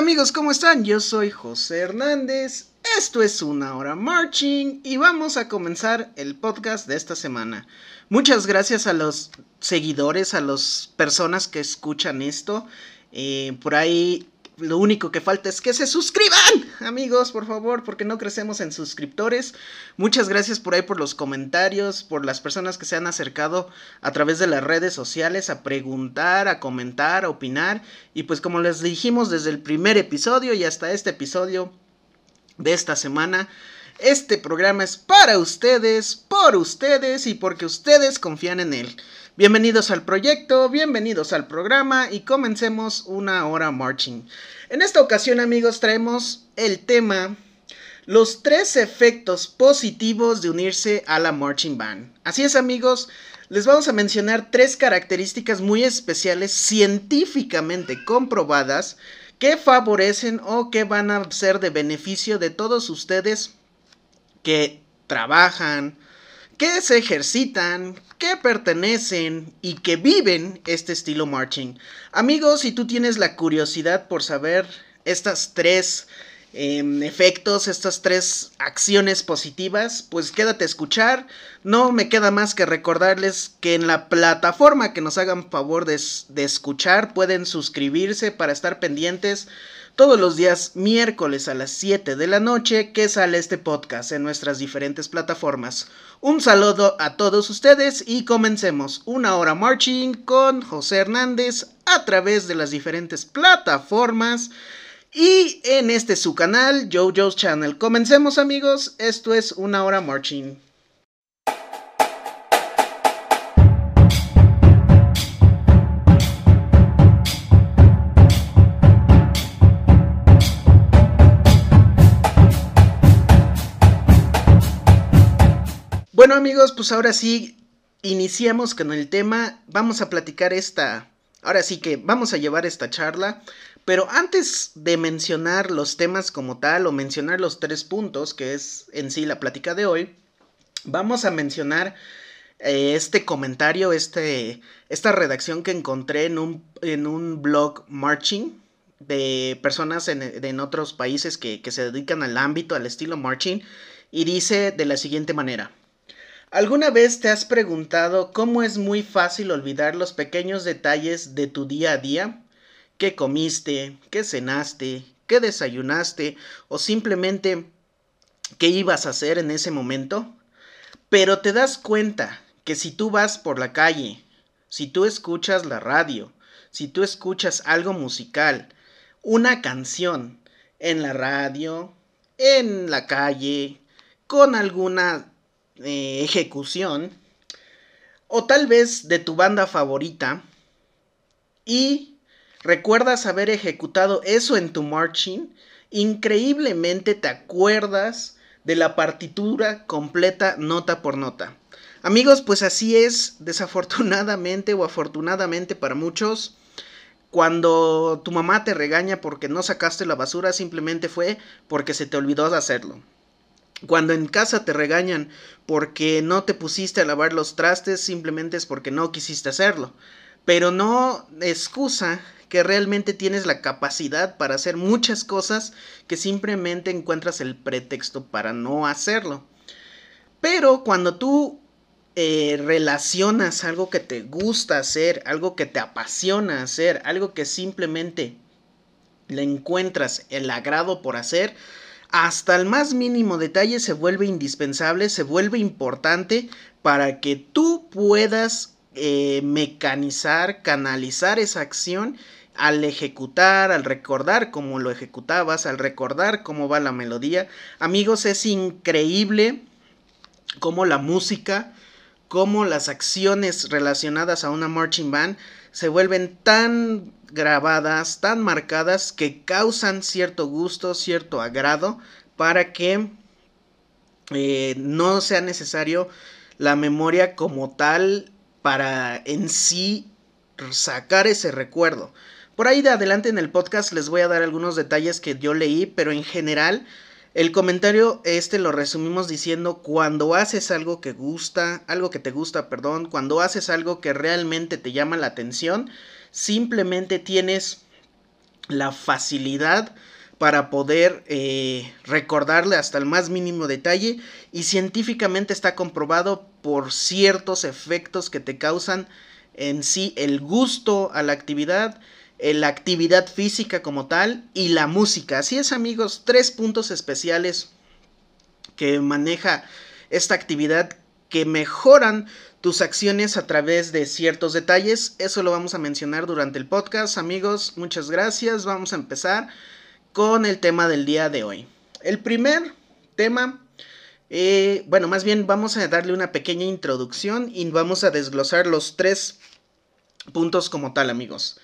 amigos? ¿Cómo están? Yo soy José Hernández, esto es una hora marching y vamos a comenzar el podcast de esta semana. Muchas gracias a los seguidores, a las personas que escuchan esto. Eh, por ahí lo único que falta es que se suscriban, amigos, por favor, porque no crecemos en suscriptores. Muchas gracias por ahí por los comentarios, por las personas que se han acercado a través de las redes sociales a preguntar, a comentar, a opinar. Y pues como les dijimos desde el primer episodio y hasta este episodio de esta semana, este programa es para ustedes, por ustedes y porque ustedes confían en él. Bienvenidos al proyecto, bienvenidos al programa y comencemos una hora marching. En esta ocasión amigos traemos el tema los tres efectos positivos de unirse a la marching band. Así es amigos, les vamos a mencionar tres características muy especiales científicamente comprobadas que favorecen o que van a ser de beneficio de todos ustedes que trabajan, que se ejercitan, que pertenecen y que viven este estilo marching. Amigos, si tú tienes la curiosidad por saber estas tres em, efectos, estas tres acciones positivas, pues quédate a escuchar. No me queda más que recordarles que en la plataforma que nos hagan favor de, de escuchar pueden suscribirse para estar pendientes todos los días miércoles a las 7 de la noche que sale este podcast en nuestras diferentes plataformas. Un saludo a todos ustedes y comencemos una hora marching con José Hernández a través de las diferentes plataformas y en este su canal JoJo's Channel. Comencemos amigos, esto es una hora marching. Bueno amigos, pues ahora sí, iniciamos con el tema. Vamos a platicar esta... Ahora sí que vamos a llevar esta charla. Pero antes de mencionar los temas como tal o mencionar los tres puntos, que es en sí la plática de hoy, vamos a mencionar eh, este comentario, este, esta redacción que encontré en un, en un blog Marching de personas en, en otros países que, que se dedican al ámbito, al estilo Marching, y dice de la siguiente manera. ¿Alguna vez te has preguntado cómo es muy fácil olvidar los pequeños detalles de tu día a día? ¿Qué comiste? ¿Qué cenaste? ¿Qué desayunaste? ¿O simplemente qué ibas a hacer en ese momento? Pero te das cuenta que si tú vas por la calle, si tú escuchas la radio, si tú escuchas algo musical, una canción en la radio, en la calle, con alguna ejecución, o tal vez de tu banda favorita, y recuerdas haber ejecutado eso en tu marching, increíblemente te acuerdas de la partitura completa nota por nota. Amigos, pues así es, desafortunadamente o afortunadamente para muchos, cuando tu mamá te regaña porque no sacaste la basura, simplemente fue porque se te olvidó hacerlo. Cuando en casa te regañan porque no te pusiste a lavar los trastes, simplemente es porque no quisiste hacerlo. Pero no excusa que realmente tienes la capacidad para hacer muchas cosas que simplemente encuentras el pretexto para no hacerlo. Pero cuando tú eh, relacionas algo que te gusta hacer, algo que te apasiona hacer, algo que simplemente le encuentras el agrado por hacer, hasta el más mínimo detalle se vuelve indispensable, se vuelve importante para que tú puedas eh, mecanizar, canalizar esa acción al ejecutar, al recordar cómo lo ejecutabas, al recordar cómo va la melodía. Amigos, es increíble cómo la música, cómo las acciones relacionadas a una marching band se vuelven tan grabadas, tan marcadas, que causan cierto gusto, cierto agrado, para que eh, no sea necesario la memoria como tal para en sí sacar ese recuerdo. Por ahí de adelante en el podcast les voy a dar algunos detalles que yo leí, pero en general el comentario este lo resumimos diciendo cuando haces algo que gusta, algo que te gusta, perdón, cuando haces algo que realmente te llama la atención, simplemente tienes la facilidad para poder eh, recordarle hasta el más mínimo detalle y científicamente está comprobado por ciertos efectos que te causan en sí el gusto a la actividad, eh, la actividad física como tal y la música. Así es amigos, tres puntos especiales que maneja esta actividad que mejoran tus acciones a través de ciertos detalles. Eso lo vamos a mencionar durante el podcast. Amigos, muchas gracias. Vamos a empezar con el tema del día de hoy. El primer tema, eh, bueno, más bien vamos a darle una pequeña introducción y vamos a desglosar los tres puntos como tal, amigos.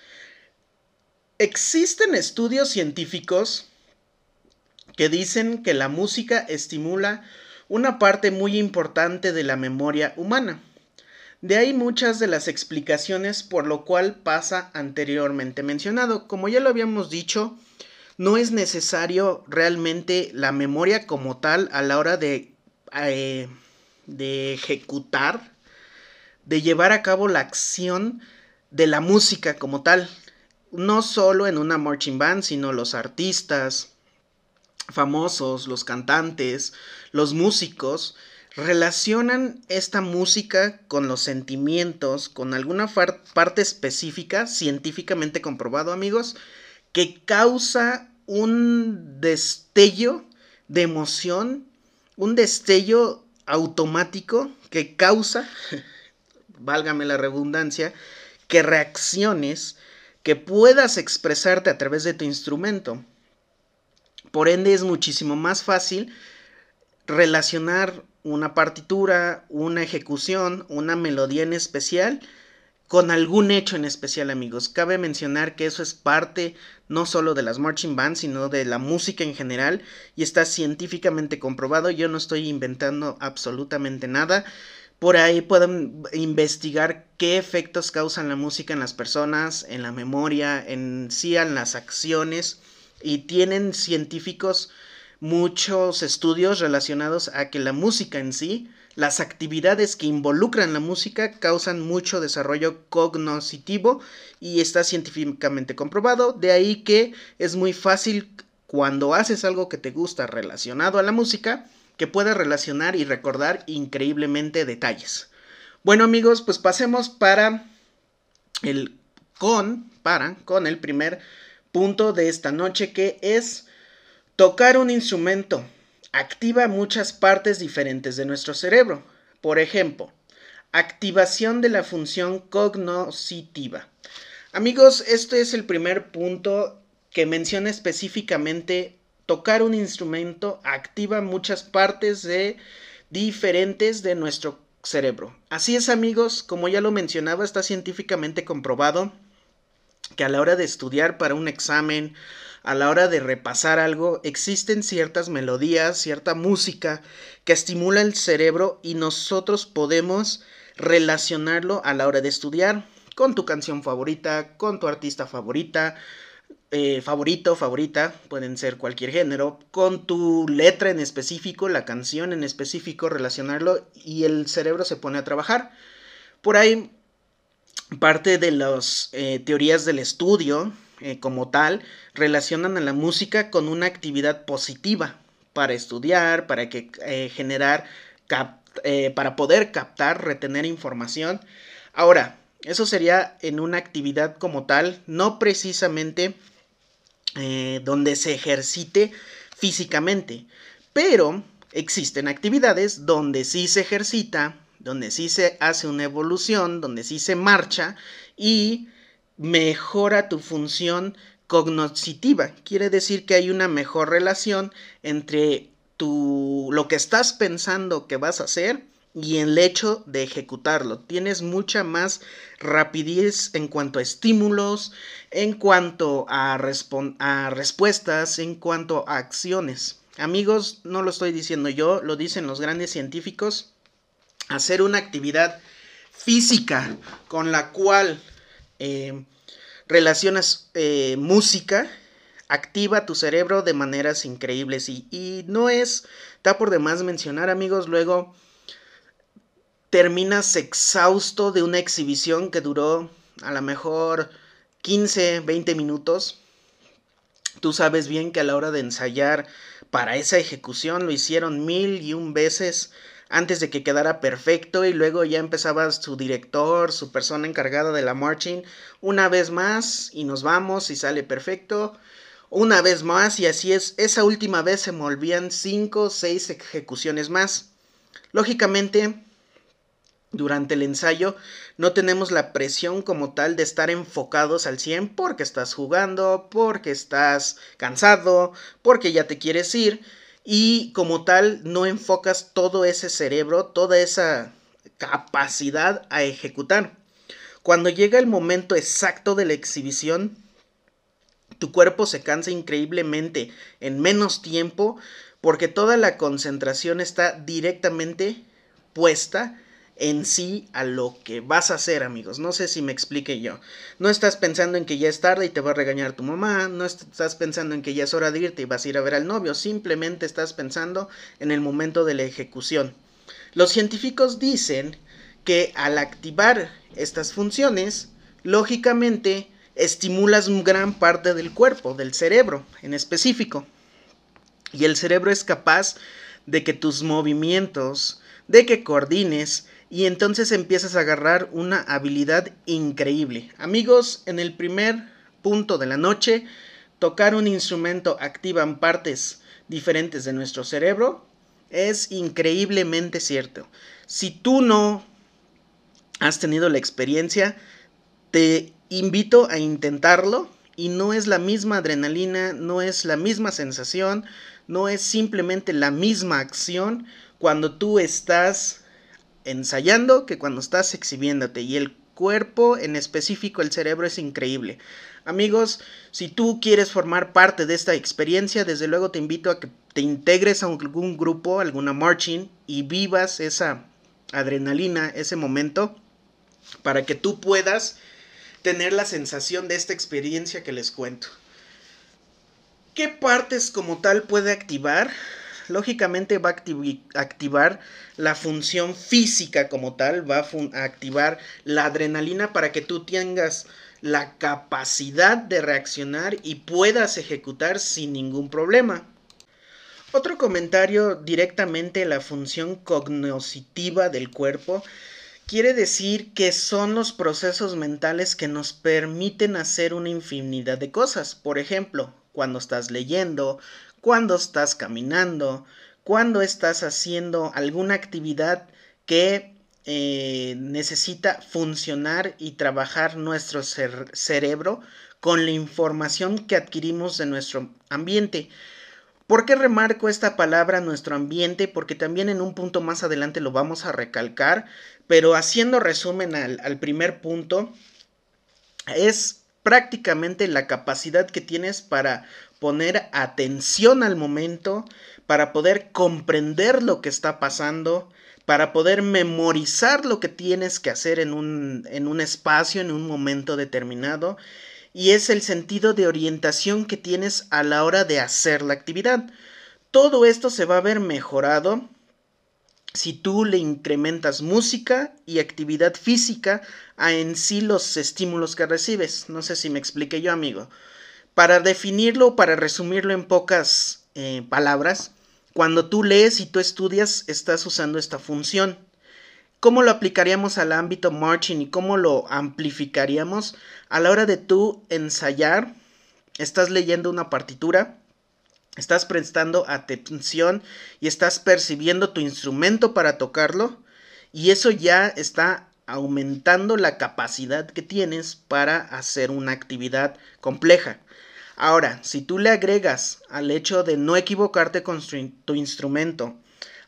Existen estudios científicos que dicen que la música estimula una parte muy importante de la memoria humana. De ahí muchas de las explicaciones por lo cual pasa anteriormente mencionado. Como ya lo habíamos dicho, no es necesario realmente la memoria como tal a la hora de, eh, de ejecutar, de llevar a cabo la acción de la música como tal. No solo en una marching band, sino los artistas famosos, los cantantes, los músicos, relacionan esta música con los sentimientos, con alguna parte específica, científicamente comprobado amigos, que causa un destello de emoción, un destello automático que causa, válgame la redundancia, que reacciones, que puedas expresarte a través de tu instrumento. Por ende es muchísimo más fácil relacionar una partitura, una ejecución, una melodía en especial con algún hecho en especial, amigos. Cabe mencionar que eso es parte no solo de las marching bands, sino de la música en general y está científicamente comprobado. Yo no estoy inventando absolutamente nada. Por ahí pueden investigar qué efectos causan la música en las personas, en la memoria, en sí en las acciones y tienen científicos muchos estudios relacionados a que la música en sí las actividades que involucran la música causan mucho desarrollo cognoscitivo y está científicamente comprobado. De ahí que es muy fácil cuando haces algo que te gusta relacionado a la música, que puedas relacionar y recordar increíblemente detalles. Bueno amigos, pues pasemos para el con, para, con el primer punto de esta noche que es tocar un instrumento activa muchas partes diferentes de nuestro cerebro. Por ejemplo, activación de la función cognoscitiva. Amigos, este es el primer punto que menciona específicamente tocar un instrumento activa muchas partes de diferentes de nuestro cerebro. Así es, amigos, como ya lo mencionaba, está científicamente comprobado que a la hora de estudiar para un examen a la hora de repasar algo, existen ciertas melodías, cierta música que estimula el cerebro y nosotros podemos relacionarlo a la hora de estudiar con tu canción favorita, con tu artista favorita, eh, favorito, favorita, pueden ser cualquier género, con tu letra en específico, la canción en específico, relacionarlo y el cerebro se pone a trabajar. Por ahí, parte de las eh, teorías del estudio eh, como tal relacionan a la música con una actividad positiva para estudiar, para que eh, generar, eh, para poder captar, retener información. Ahora, eso sería en una actividad como tal, no precisamente donde se ejercite físicamente, pero existen actividades donde sí se ejercita, donde sí se hace una evolución, donde sí se marcha y mejora tu función cognoscitiva. Quiere decir que hay una mejor relación entre tu, lo que estás pensando que vas a hacer y el hecho de ejecutarlo. Tienes mucha más rapidez en cuanto a estímulos, en cuanto a, a respuestas, en cuanto a acciones. Amigos, no lo estoy diciendo yo, lo dicen los grandes científicos. Hacer una actividad física con la cual eh, relacionas música, activa tu cerebro de maneras increíbles. Y, y no es, está por demás mencionar amigos, luego terminas exhausto de una exhibición que duró a lo mejor 15, 20 minutos, Tú sabes bien que a la hora de ensayar para esa ejecución lo hicieron mil y un veces antes de que quedara perfecto y luego ya empezaba su director, su persona encargada de la marching, una vez más y nos vamos y sale perfecto, una vez más y así es, esa última vez se volvían cinco o seis ejecuciones más. Lógicamente, durante el ensayo no tenemos la presión como tal de estar enfocados al 100 porque estás jugando, porque estás cansado, porque ya te quieres ir y como tal no enfocas todo ese cerebro, toda esa capacidad a ejecutar. Cuando llega el momento exacto de la exhibición, tu cuerpo se cansa increíblemente en menos tiempo porque toda la concentración está directamente puesta en sí a lo que vas a hacer, amigos. No sé si me explique yo. No estás pensando en que ya es tarde y te va a regañar tu mamá, no estás pensando en que ya es hora de irte y vas a ir a ver al novio, simplemente estás pensando en el momento de la ejecución. Los científicos dicen que al activar estas funciones, lógicamente estimulas gran parte del cuerpo, del cerebro en específico. Y el cerebro es capaz de que tus movimientos, de que coordines y entonces empiezas a agarrar una habilidad increíble. Amigos, en el primer punto de la noche, tocar un instrumento activa partes diferentes de nuestro cerebro. Es increíblemente cierto. Si tú no has tenido la experiencia, te invito a intentarlo y no es la misma adrenalina, no es la misma sensación, no es simplemente la misma acción cuando tú estás ensayando que cuando estás exhibiéndote y el cuerpo, en específico el cerebro, es increíble. Amigos, si tú quieres formar parte de esta experiencia, desde luego te invito a que te integres a algún grupo, alguna marching y vivas esa adrenalina, ese momento, para que tú puedas tener la sensación de esta experiencia que les cuento. ¿Qué partes como tal puede activar? Lógicamente va a activar la función física como tal, va a, activar la adrenalina para que tú tengas la capacidad de reaccionar y puedas ejecutar sin ningún problema. Otro comentario directamente la función cognoscitiva del cuerpo quiere decir que son los procesos mentales que nos permiten hacer una infinidad de cosas. Por ejemplo, cuando estás leyendo, cuando estás caminando, cuando estás haciendo alguna actividad que eh, necesita funcionar y trabajar nuestro cerebro con la información que adquirimos de nuestro ambiente. ¿Por qué remarco esta palabra nuestro ambiente? Porque también en un punto más adelante lo vamos a recalcar, pero haciendo resumen al, al primer punto, es prácticamente la capacidad que tienes para poner atención al momento, para poder comprender lo que está pasando, para poder memorizar lo que tienes que hacer en un, en un espacio, en un momento determinado, y es el sentido de orientación que tienes a la hora de hacer la actividad. Todo esto se va a ver mejorado si tú le incrementas música y actividad física a en sí los estímulos que recibes. No sé si me expliqué yo, amigo. Para definirlo, para resumirlo en pocas eh, palabras, cuando tú lees y tú estudias, estás usando esta función. ¿Cómo lo aplicaríamos al ámbito marching y cómo lo amplificaríamos? A la hora de tú ensayar, estás leyendo una partitura, estás prestando atención y estás percibiendo tu instrumento para tocarlo y eso ya está aumentando la capacidad que tienes para hacer una actividad compleja. Ahora, si tú le agregas al hecho de no equivocarte con tu instrumento,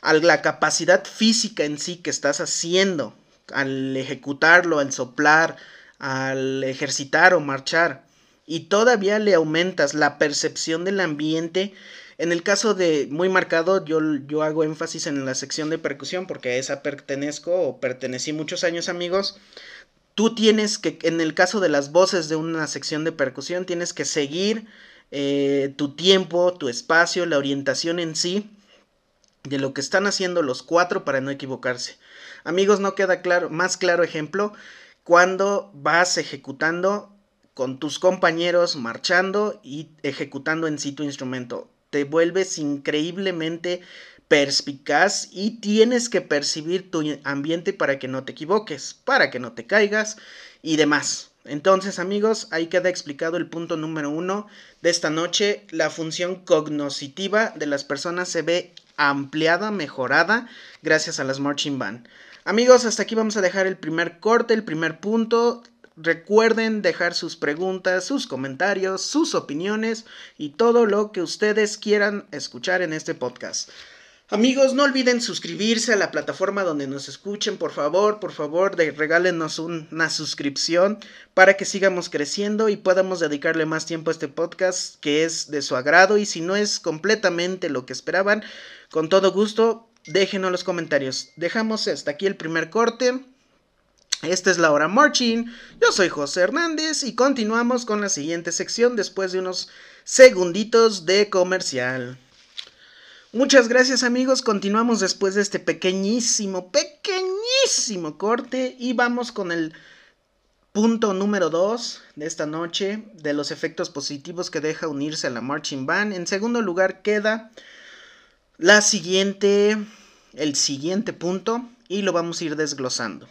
a la capacidad física en sí que estás haciendo, al ejecutarlo, al soplar, al ejercitar o marchar, y todavía le aumentas la percepción del ambiente, en el caso de muy marcado, yo, yo hago énfasis en la sección de percusión porque a esa pertenezco o pertenecí muchos años amigos tú tienes que, en el caso de las voces de una sección de percusión, tienes que seguir eh, tu tiempo, tu espacio, la orientación en sí de lo que están haciendo los cuatro para no equivocarse. Amigos, no queda claro, más claro ejemplo, cuando vas ejecutando con tus compañeros marchando y ejecutando en sí tu instrumento. Te vuelves increíblemente perspicaz y tienes que percibir tu ambiente para que no te equivoques, para que no te caigas y demás. Entonces amigos, ahí queda explicado el punto número uno de esta noche. La función cognoscitiva de las personas se ve ampliada, mejorada, gracias a las marching band. Amigos, hasta aquí vamos a dejar el primer corte, el primer punto. Recuerden dejar sus preguntas, sus comentarios, sus opiniones y todo lo que ustedes quieran escuchar en este podcast. Amigos, no olviden suscribirse a la plataforma donde nos escuchen, por favor, por favor, de, regálenos una suscripción para que sigamos creciendo y podamos dedicarle más tiempo a este podcast que es de su agrado y si no es completamente lo que esperaban, con todo gusto, déjenos los comentarios. Dejamos hasta aquí el primer corte. Esta es la hora marching. Yo soy José Hernández y continuamos con la siguiente sección después de unos segunditos de comercial. Muchas gracias amigos, continuamos después de este pequeñísimo, pequeñísimo corte y vamos con el punto número 2 de esta noche de los efectos positivos que deja unirse a la marching band. En segundo lugar queda la siguiente, el siguiente punto y lo vamos a ir desglosando.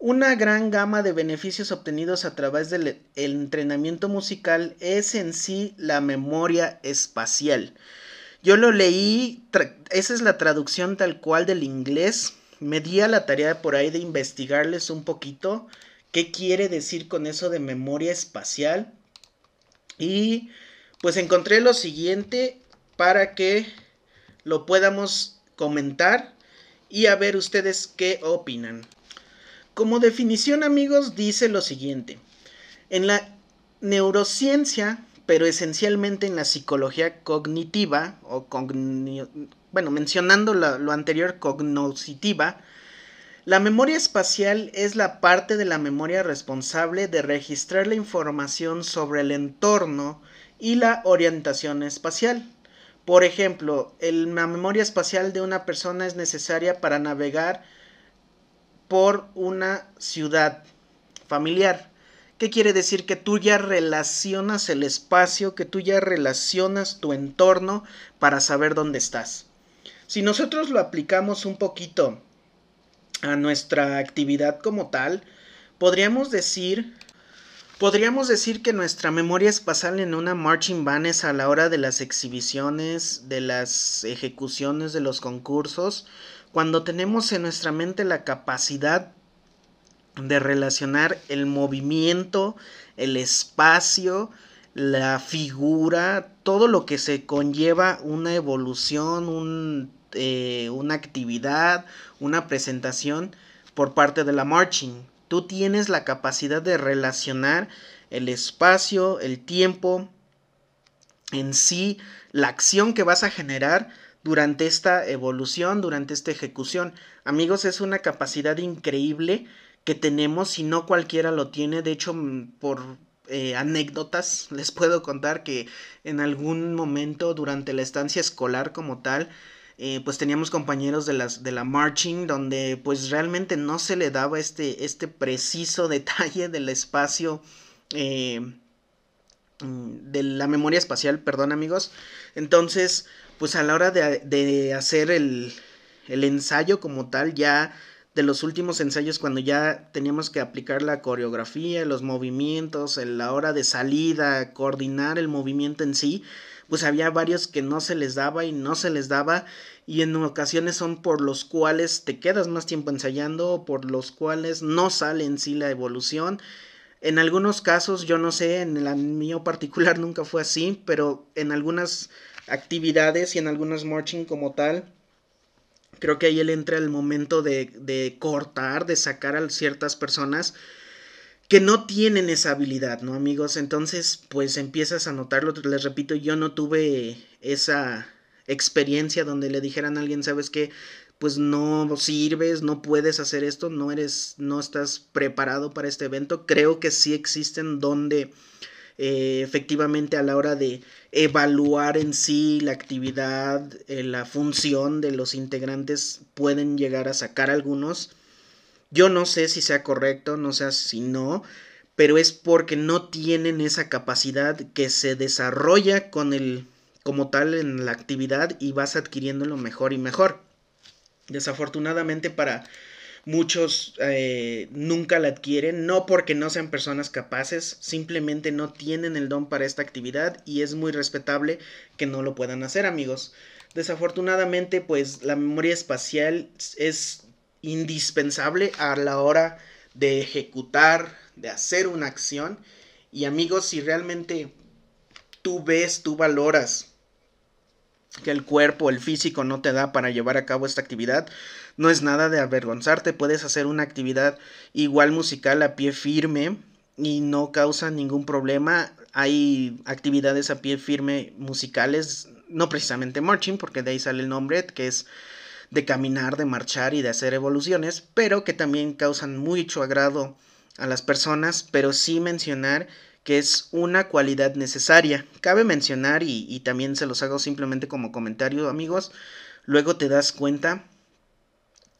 Una gran gama de beneficios obtenidos a través del entrenamiento musical es en sí la memoria espacial. Yo lo leí, esa es la traducción tal cual del inglés. Me di a la tarea por ahí de investigarles un poquito qué quiere decir con eso de memoria espacial. Y pues encontré lo siguiente para que lo podamos comentar y a ver ustedes qué opinan. Como definición amigos dice lo siguiente. En la neurociencia pero esencialmente en la psicología cognitiva, o bueno, mencionando lo anterior, cognoscitiva, la memoria espacial es la parte de la memoria responsable de registrar la información sobre el entorno y la orientación espacial. Por ejemplo, la memoria espacial de una persona es necesaria para navegar por una ciudad familiar. ¿Qué quiere decir? Que tú ya relacionas el espacio, que tú ya relacionas tu entorno para saber dónde estás. Si nosotros lo aplicamos un poquito a nuestra actividad como tal, podríamos decir Podríamos decir que nuestra memoria espacial en una marching band es a la hora de las exhibiciones, de las ejecuciones, de los concursos, cuando tenemos en nuestra mente la capacidad de relacionar el movimiento, el espacio, la figura, todo lo que se conlleva una evolución, eh, una actividad, una presentación por parte de la marching. Tú tienes la capacidad de relacionar el espacio, el tiempo, en sí, la acción que vas a generar durante esta evolución, durante esta ejecución. Amigos, es una capacidad increíble que tenemos y no cualquiera lo tiene. De hecho, mm, por eh, anécdotas les puedo contar que en algún momento durante la estancia escolar como tal, eh, pues teníamos compañeros de, las, de la marching donde pues realmente no se le daba este, este preciso detalle del espacio. Eh, mm, de la memoria espacial, perdón amigos. Entonces, pues a la hora de, de hacer el, el ensayo como tal, ya de los últimos ensayos cuando ya teníamos que aplicar la coreografía, los movimientos, la hora de salida, coordinar el movimiento en sí, pues había varios que no se les daba y no se les daba y en ocasiones son por los cuales te quedas más tiempo ensayando, por los cuales no sale en sí la evolución. En algunos casos, yo no sé, en el mío particular nunca fue así, pero en algunas actividades y en algunas marching como tal, Creo que ahí él entra el momento de, de cortar, de sacar a ciertas personas que no tienen esa habilidad, ¿no, amigos? Entonces, pues empiezas a notarlo. Les repito, yo no tuve esa experiencia donde le dijeran a alguien, ¿sabes qué? Pues no sirves, no puedes hacer esto, no eres, no estás preparado para este evento. Creo que sí existen donde eh, efectivamente a la hora de evaluar en sí la actividad, eh, la función de los integrantes, pueden llegar a sacar algunos. Yo no sé si sea correcto, no sé si no, pero es porque no tienen esa capacidad que se desarrolla con el como tal en la actividad y vas adquiriéndolo mejor y mejor. Desafortunadamente para muchos eh, nunca la adquieren, no porque no sean personas capaces, simplemente no tienen el don para esta actividad y es muy respetable que no lo puedan hacer amigos. Desafortunadamente pues la memoria espacial es indispensable a la hora de ejecutar, de hacer una acción y amigos si realmente tú ves, tú valoras que el cuerpo, el físico no te da para llevar a cabo esta actividad, no es nada de avergonzarte, puedes hacer una actividad igual musical a pie firme y no causa ningún problema. Hay actividades a pie firme musicales, no precisamente marching, porque de ahí sale el nombre, que es de caminar, de marchar y de hacer evoluciones, pero que también causan mucho agrado a las personas, pero sí mencionar que es una cualidad necesaria. Cabe mencionar, y, también se los hago simplemente como comentario, amigos, luego te das cuenta,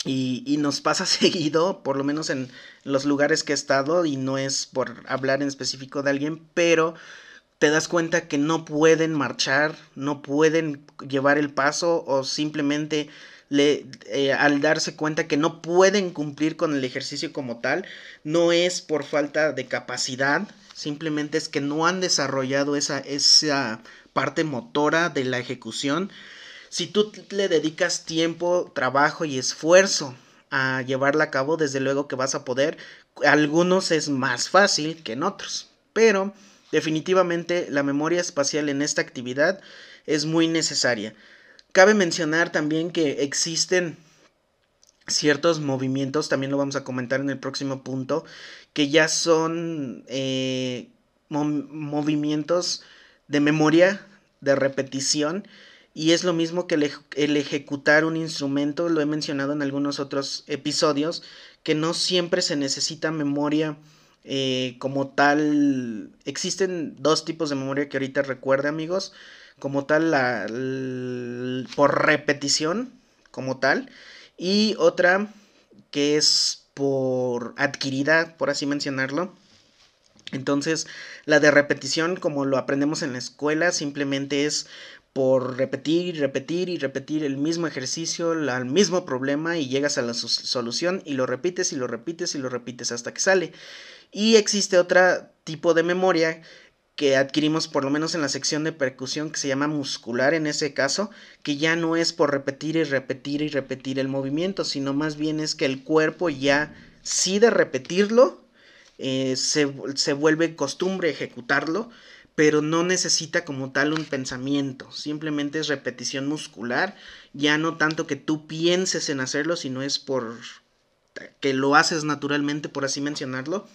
y, nos pasa seguido, por lo menos en los lugares que he estado, y no es por hablar en específico de alguien, pero te das cuenta que no pueden marchar, no pueden llevar el paso o simplemente le, eh, al darse cuenta que no pueden cumplir con el ejercicio como tal, no es por falta de capacidad, simplemente es que no han desarrollado esa, esa parte motora de la ejecución. Si tú le dedicas tiempo, trabajo y esfuerzo a llevarla a cabo, desde luego que vas a poder. Algunos es más fácil que en otros, pero definitivamente la memoria espacial en esta actividad es muy necesaria. Cabe mencionar también que existen ciertos movimientos, también lo vamos a comentar en el próximo punto, que ya son eh, movimientos de memoria, de repetición, y es lo mismo que el, ejecutar un instrumento, lo he mencionado en algunos otros episodios, que no siempre se necesita memoria eh, como tal. Existen dos tipos de memoria que ahorita recuerde amigos, como tal la, por repetición, como tal, y otra que es por adquirida, por así mencionarlo. Entonces, la de repetición, como lo aprendemos en la escuela, simplemente es por repetir y repetir y repetir el mismo ejercicio, el mismo problema y llegas a la solución y lo repites y lo repites y lo repites hasta que sale. Y existe otro tipo de memoria que adquirimos por lo menos en la sección de percusión que se llama muscular en ese caso, que ya no es por repetir y repetir y repetir el movimiento, sino más bien es que el cuerpo ya sí de repetirlo, eh, se, se vuelve costumbre ejecutarlo, pero no necesita como tal un pensamiento, simplemente es repetición muscular, ya no tanto que tú pienses en hacerlo, sino es por que lo haces naturalmente, por así mencionarlo.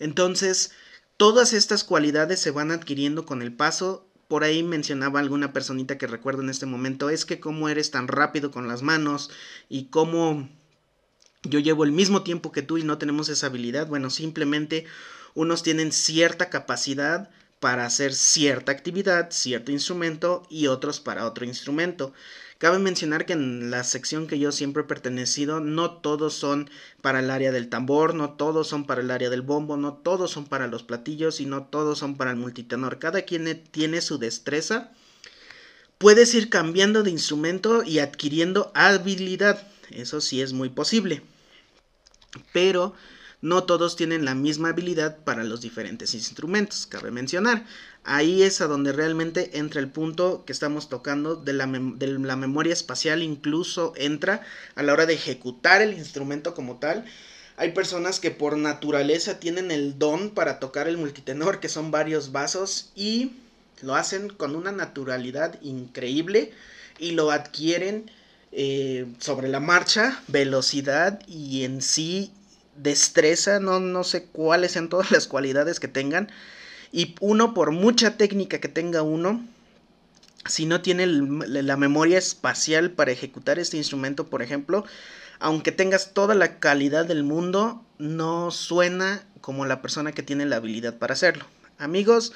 Entonces, Todas estas cualidades se van adquiriendo con el paso. Por ahí mencionaba alguna personita que recuerdo en este momento, es que cómo eres tan rápido con las manos y cómo yo llevo el mismo tiempo que tú y no tenemos esa habilidad. Bueno, simplemente unos tienen cierta capacidad para hacer cierta actividad, cierto instrumento y otros para otro instrumento. Cabe mencionar que en la sección que yo siempre he pertenecido, no todos son para el área del tambor, no todos son para el área del bombo, no todos son para los platillos y no todos son para el multitenor. Cada quien tiene su destreza. Puedes ir cambiando de instrumento y adquiriendo habilidad. Eso sí es muy posible. Pero no todos tienen la misma habilidad para los diferentes instrumentos, cabe mencionar. Ahí es a donde realmente entra el punto que estamos tocando de la, memoria espacial, incluso entra a la hora de ejecutar el instrumento como tal. Hay personas que por naturaleza tienen el don para tocar el multitenor, que son varios vasos, y lo hacen con una naturalidad increíble y lo adquieren eh, sobre la marcha, velocidad y en sí destreza, no, no sé cuáles sean todas las cualidades que tengan. Y uno, por mucha técnica que tenga uno, si no tiene la memoria espacial para ejecutar este instrumento, por ejemplo, aunque tengas toda la calidad del mundo, no suena como la persona que tiene la habilidad para hacerlo. Amigos,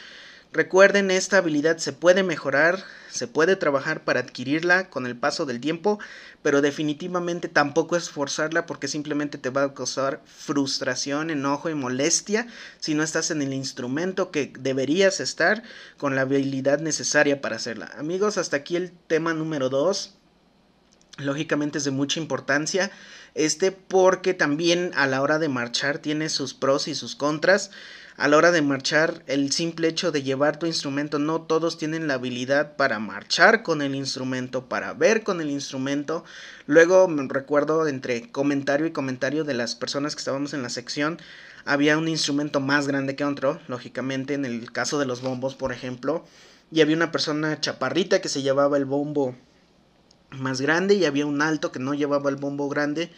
Recuerden, esta habilidad se puede mejorar, se puede trabajar para adquirirla con el paso del tiempo, pero definitivamente tampoco es forzarla porque simplemente te va a causar frustración, enojo y molestia si no estás en el instrumento que deberías estar con la habilidad necesaria para hacerla. Amigos, hasta aquí el tema número 2. Lógicamente es de mucha importancia este porque también a la hora de marchar tiene sus pros y sus contras a la hora de marchar, el simple hecho de llevar tu instrumento, no todos tienen la habilidad para marchar con el instrumento, para ver con el instrumento. Luego me recuerdo entre comentario y comentario de las personas que estábamos en la sección, había un instrumento más grande que otro, lógicamente en el caso de los bombos, por ejemplo, y había una persona chaparrita que se llevaba el bombo más grande y había un alto que no llevaba el bombo grande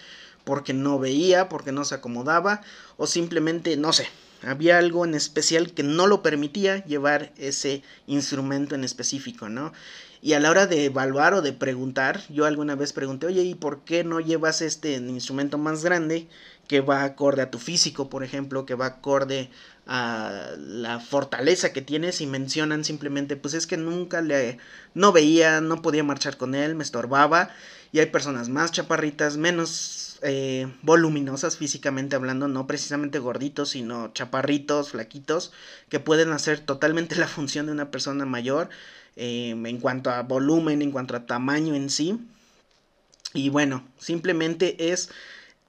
porque no veía, porque no se acomodaba o simplemente, no sé, había algo en especial que no lo permitía llevar ese instrumento en específico, ¿no? Y a la hora de evaluar o de preguntar, yo alguna vez pregunté, oye, ¿y por qué no llevas este instrumento más grande que va acorde a tu físico, por ejemplo, que va acorde a la fortaleza que tienes y mencionan simplemente, pues es que nunca le, no veía, no podía marchar con él, me estorbaba y hay personas más chaparritas, menos eh, voluminosas físicamente hablando, no precisamente gorditos, sino chaparritos, flaquitos, que pueden hacer totalmente la función de una persona mayor eh, en cuanto a volumen, en cuanto a tamaño en sí. Y bueno, simplemente es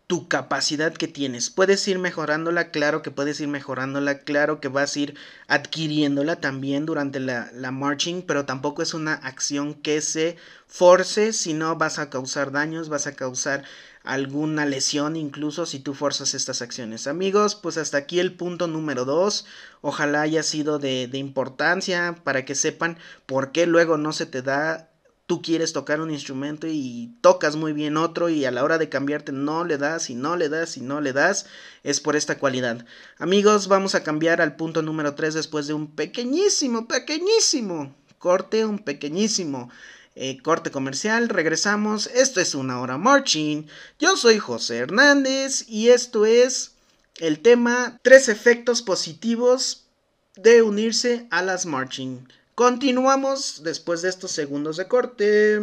tu capacidad que tienes. Puedes ir mejorándola, claro que puedes ir mejorándola, claro que vas a ir adquiriéndola también durante la, la marching, pero tampoco es una acción que se force, si no vas a causar daños, vas a causar alguna lesión incluso si tú forzas estas acciones. Amigos, pues hasta aquí el punto número 2. Ojalá haya sido de, de, importancia para que sepan por qué luego no se te da. Tú quieres tocar un instrumento y tocas muy bien otro y a la hora de cambiarte no le das y no le das y no le das. Es por esta cualidad. Amigos, vamos a cambiar al punto número 3 después de un pequeñísimo, pequeñísimo corte, un pequeñísimo eh, corte comercial, regresamos. Esto es una hora marching. Yo soy José Hernández y esto es el tema tres efectos positivos de unirse a las marching. Continuamos después de estos segundos de corte.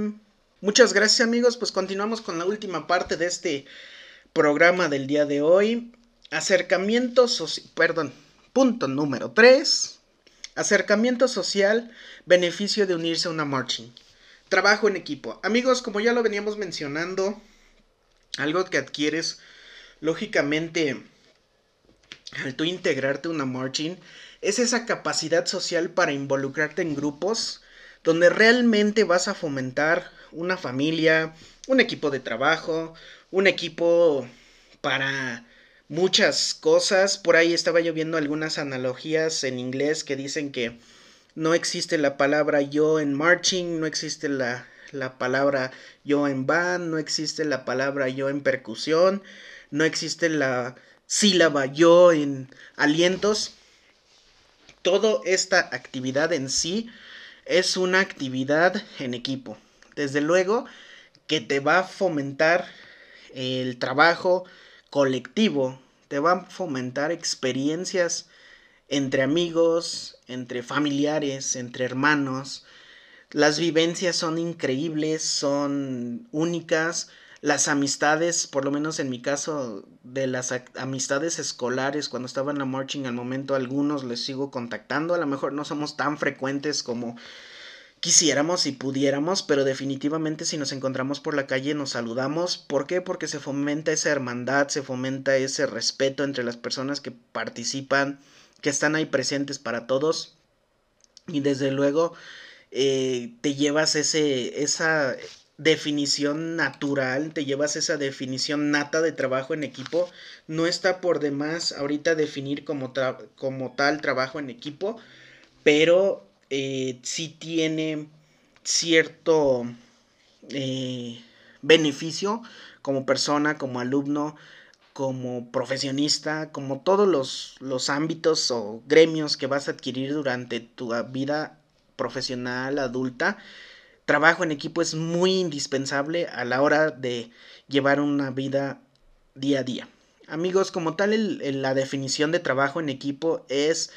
Muchas gracias amigos, pues continuamos con la última parte de este programa del día de hoy. Acercamiento social, perdón, punto número 3. Acercamiento social, beneficio de unirse a una marching. Trabajo en equipo. Amigos, como ya lo veníamos mencionando, algo que adquieres lógicamente al tú integrarte a una marching es esa capacidad social para involucrarte en grupos donde realmente vas a fomentar una familia, un equipo de trabajo, un equipo para muchas cosas. Por ahí estaba yo viendo algunas analogías en inglés que dicen que no existe la palabra yo en marching, no existe la, la palabra yo en band, no existe la palabra yo en percusión, no existe la sílaba yo en alientos. Toda esta actividad en sí es una actividad en equipo. Desde luego que te va a fomentar el trabajo colectivo, te va a fomentar experiencias entre amigos, entre familiares, entre hermanos. Las vivencias son increíbles, son únicas. Las amistades, por lo menos en mi caso, de las amistades escolares, cuando estaba en la marching al momento, algunos les sigo contactando. A lo mejor no somos tan frecuentes como quisiéramos y pudiéramos, pero definitivamente si nos encontramos por la calle nos saludamos. ¿Por qué? Porque se fomenta esa hermandad, se fomenta ese respeto entre las personas que participan que están ahí presentes para todos. Y desde luego eh, te llevas ese, esa definición natural, te llevas esa definición nata de trabajo en equipo. No está por demás ahorita definir como, como tal trabajo en equipo, pero eh, sí tiene cierto eh, beneficio como persona, como alumno, como profesionista, como todos los, los ámbitos o gremios que vas a adquirir durante tu vida profesional adulta, trabajo en equipo es muy indispensable a la hora de llevar una vida día a día. Amigos, como tal, la definición de trabajo en equipo es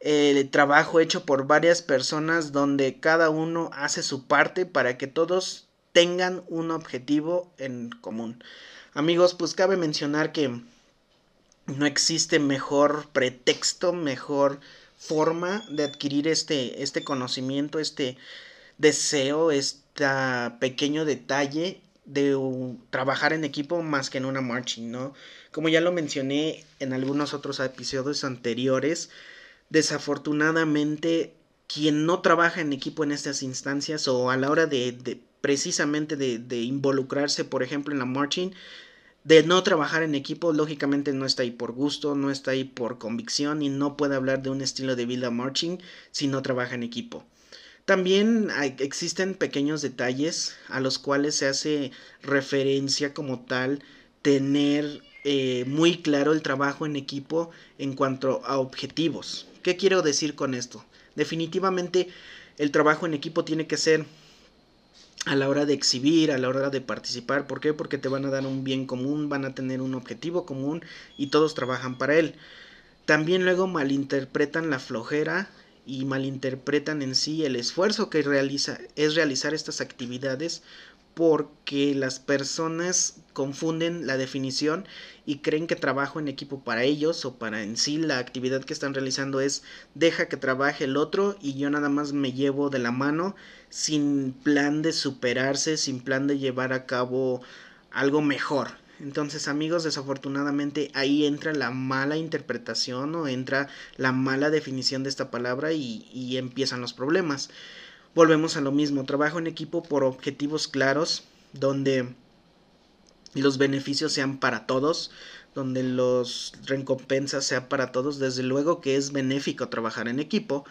el trabajo hecho por varias personas donde cada uno hace su parte para que todos tengan un objetivo en común. Amigos, pues cabe mencionar que no existe mejor pretexto, mejor forma de adquirir este, este conocimiento, este deseo, este pequeño detalle de trabajar en equipo más que en una marching, ¿no? Como ya lo mencioné en algunos otros episodios anteriores, desafortunadamente quien no trabaja en equipo en estas instancias o a la hora de, precisamente de, involucrarse, por ejemplo, en la marching, de no trabajar en equipo, lógicamente no está ahí por gusto, no está ahí por convicción y no puede hablar de un estilo de vida marching si no trabaja en equipo. También existen pequeños detalles a los cuales se hace referencia como tal tener eh, muy claro el trabajo en equipo en cuanto a objetivos. ¿Qué quiero decir con esto? Definitivamente el trabajo en equipo tiene que ser a la hora de exhibir, a la hora de participar. ¿Por qué? Porque te van a dar un bien común, van a tener un objetivo común y todos trabajan para él. También luego malinterpretan la flojera y malinterpretan en sí el esfuerzo que realiza es realizar estas actividades porque las personas confunden la definición y creen que trabajo en equipo para ellos o para en sí la actividad que están realizando es deja que trabaje el otro y yo nada más me llevo de la mano sin plan de superarse, sin plan de llevar a cabo algo mejor. Entonces amigos, desafortunadamente ahí entra la mala interpretación o entra la mala definición de esta palabra y, y empiezan los problemas. Volvemos a lo mismo, trabajo en equipo por objetivos claros, donde los beneficios sean para todos, donde los recompensas sean para todos, desde luego que es benéfico trabajar en equipo,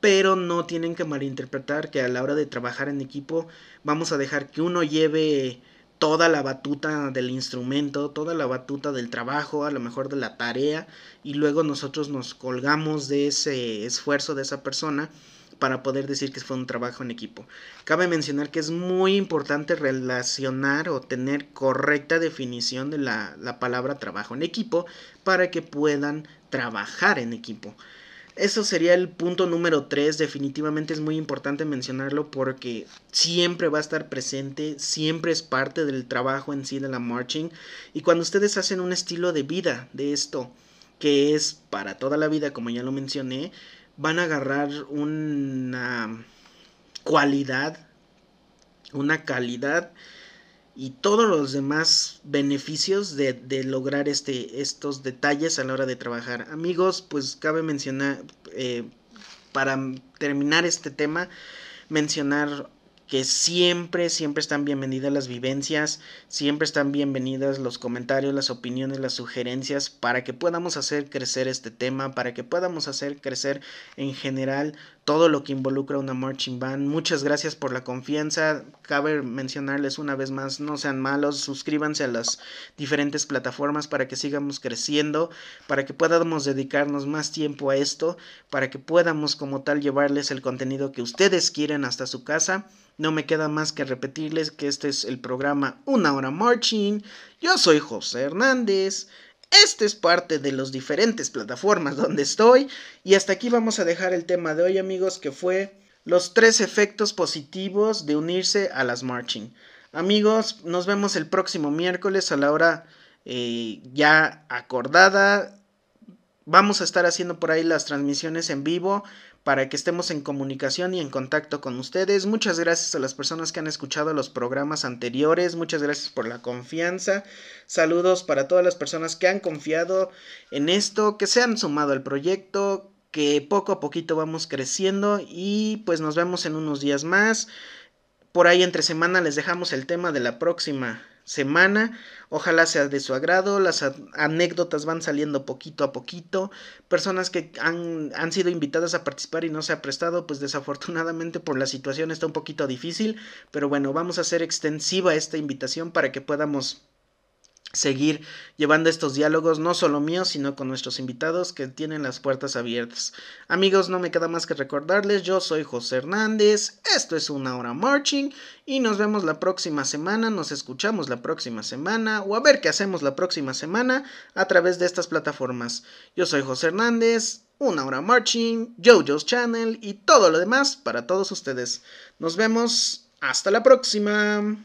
pero no tienen que malinterpretar que a la hora de trabajar en equipo vamos a dejar que uno lleve toda la batuta del instrumento, toda la batuta del trabajo, a lo mejor de la tarea, y luego nosotros nos colgamos de ese esfuerzo de esa persona para poder decir que fue un trabajo en equipo. Cabe mencionar que es muy importante relacionar o tener correcta definición de la, palabra trabajo en equipo para que puedan trabajar en equipo. Eso sería el punto número 3. Definitivamente es muy importante mencionarlo porque siempre va a estar presente, siempre es parte del trabajo en sí de la marching. Y cuando ustedes hacen un estilo de vida de esto, que es para toda la vida, como ya lo mencioné, van a agarrar una cualidad, una calidad y todos los demás beneficios de, lograr este, estos detalles a la hora de trabajar. Amigos, pues cabe mencionar, eh, para terminar este tema, mencionar que siempre, siempre están bienvenidas las vivencias, siempre están bienvenidas los comentarios, las opiniones, las sugerencias, para que podamos hacer crecer este tema, para que podamos hacer crecer en general todo lo que involucra una marching band. Muchas gracias por la confianza. Cabe mencionarles una vez más, no sean malos, suscríbanse a las diferentes plataformas para que sigamos creciendo, para que podamos dedicarnos más tiempo a esto, para que podamos como tal llevarles el contenido que ustedes quieren hasta su casa. No me queda más que repetirles que este es el programa Una Hora Marching. Yo soy José Hernández. Este es parte de las diferentes plataformas donde estoy. Y hasta aquí vamos a dejar el tema de hoy amigos que fue los tres efectos positivos de unirse a las marching. Amigos, nos vemos el próximo miércoles a la hora eh, ya acordada. Vamos a estar haciendo por ahí las transmisiones en vivo para que estemos en comunicación y en contacto con ustedes. Muchas gracias a las personas que han escuchado los programas anteriores, muchas gracias por la confianza. Saludos para todas las personas que han confiado en esto, que se han sumado al proyecto, que poco a poquito vamos creciendo y pues nos vemos en unos días más. Por ahí entre semana les dejamos el tema de la próxima semana. Ojalá sea de su agrado. Las anécdotas van saliendo poquito a poquito. Personas que han, han, sido invitadas a participar y no se ha prestado, pues desafortunadamente por la situación está un poquito difícil. Pero bueno, vamos a hacer extensiva esta invitación para que podamos seguir llevando estos diálogos, no solo míos, sino con nuestros invitados que tienen las puertas abiertas. Amigos, no me queda más que recordarles, yo soy José Hernández, esto es una hora marching y nos vemos la próxima semana, nos escuchamos la próxima semana o a ver qué hacemos la próxima semana a través de estas plataformas. Yo soy José Hernández, Una Hora Marching, JoJo's Channel y todo lo demás para todos ustedes. Nos vemos. Hasta la próxima.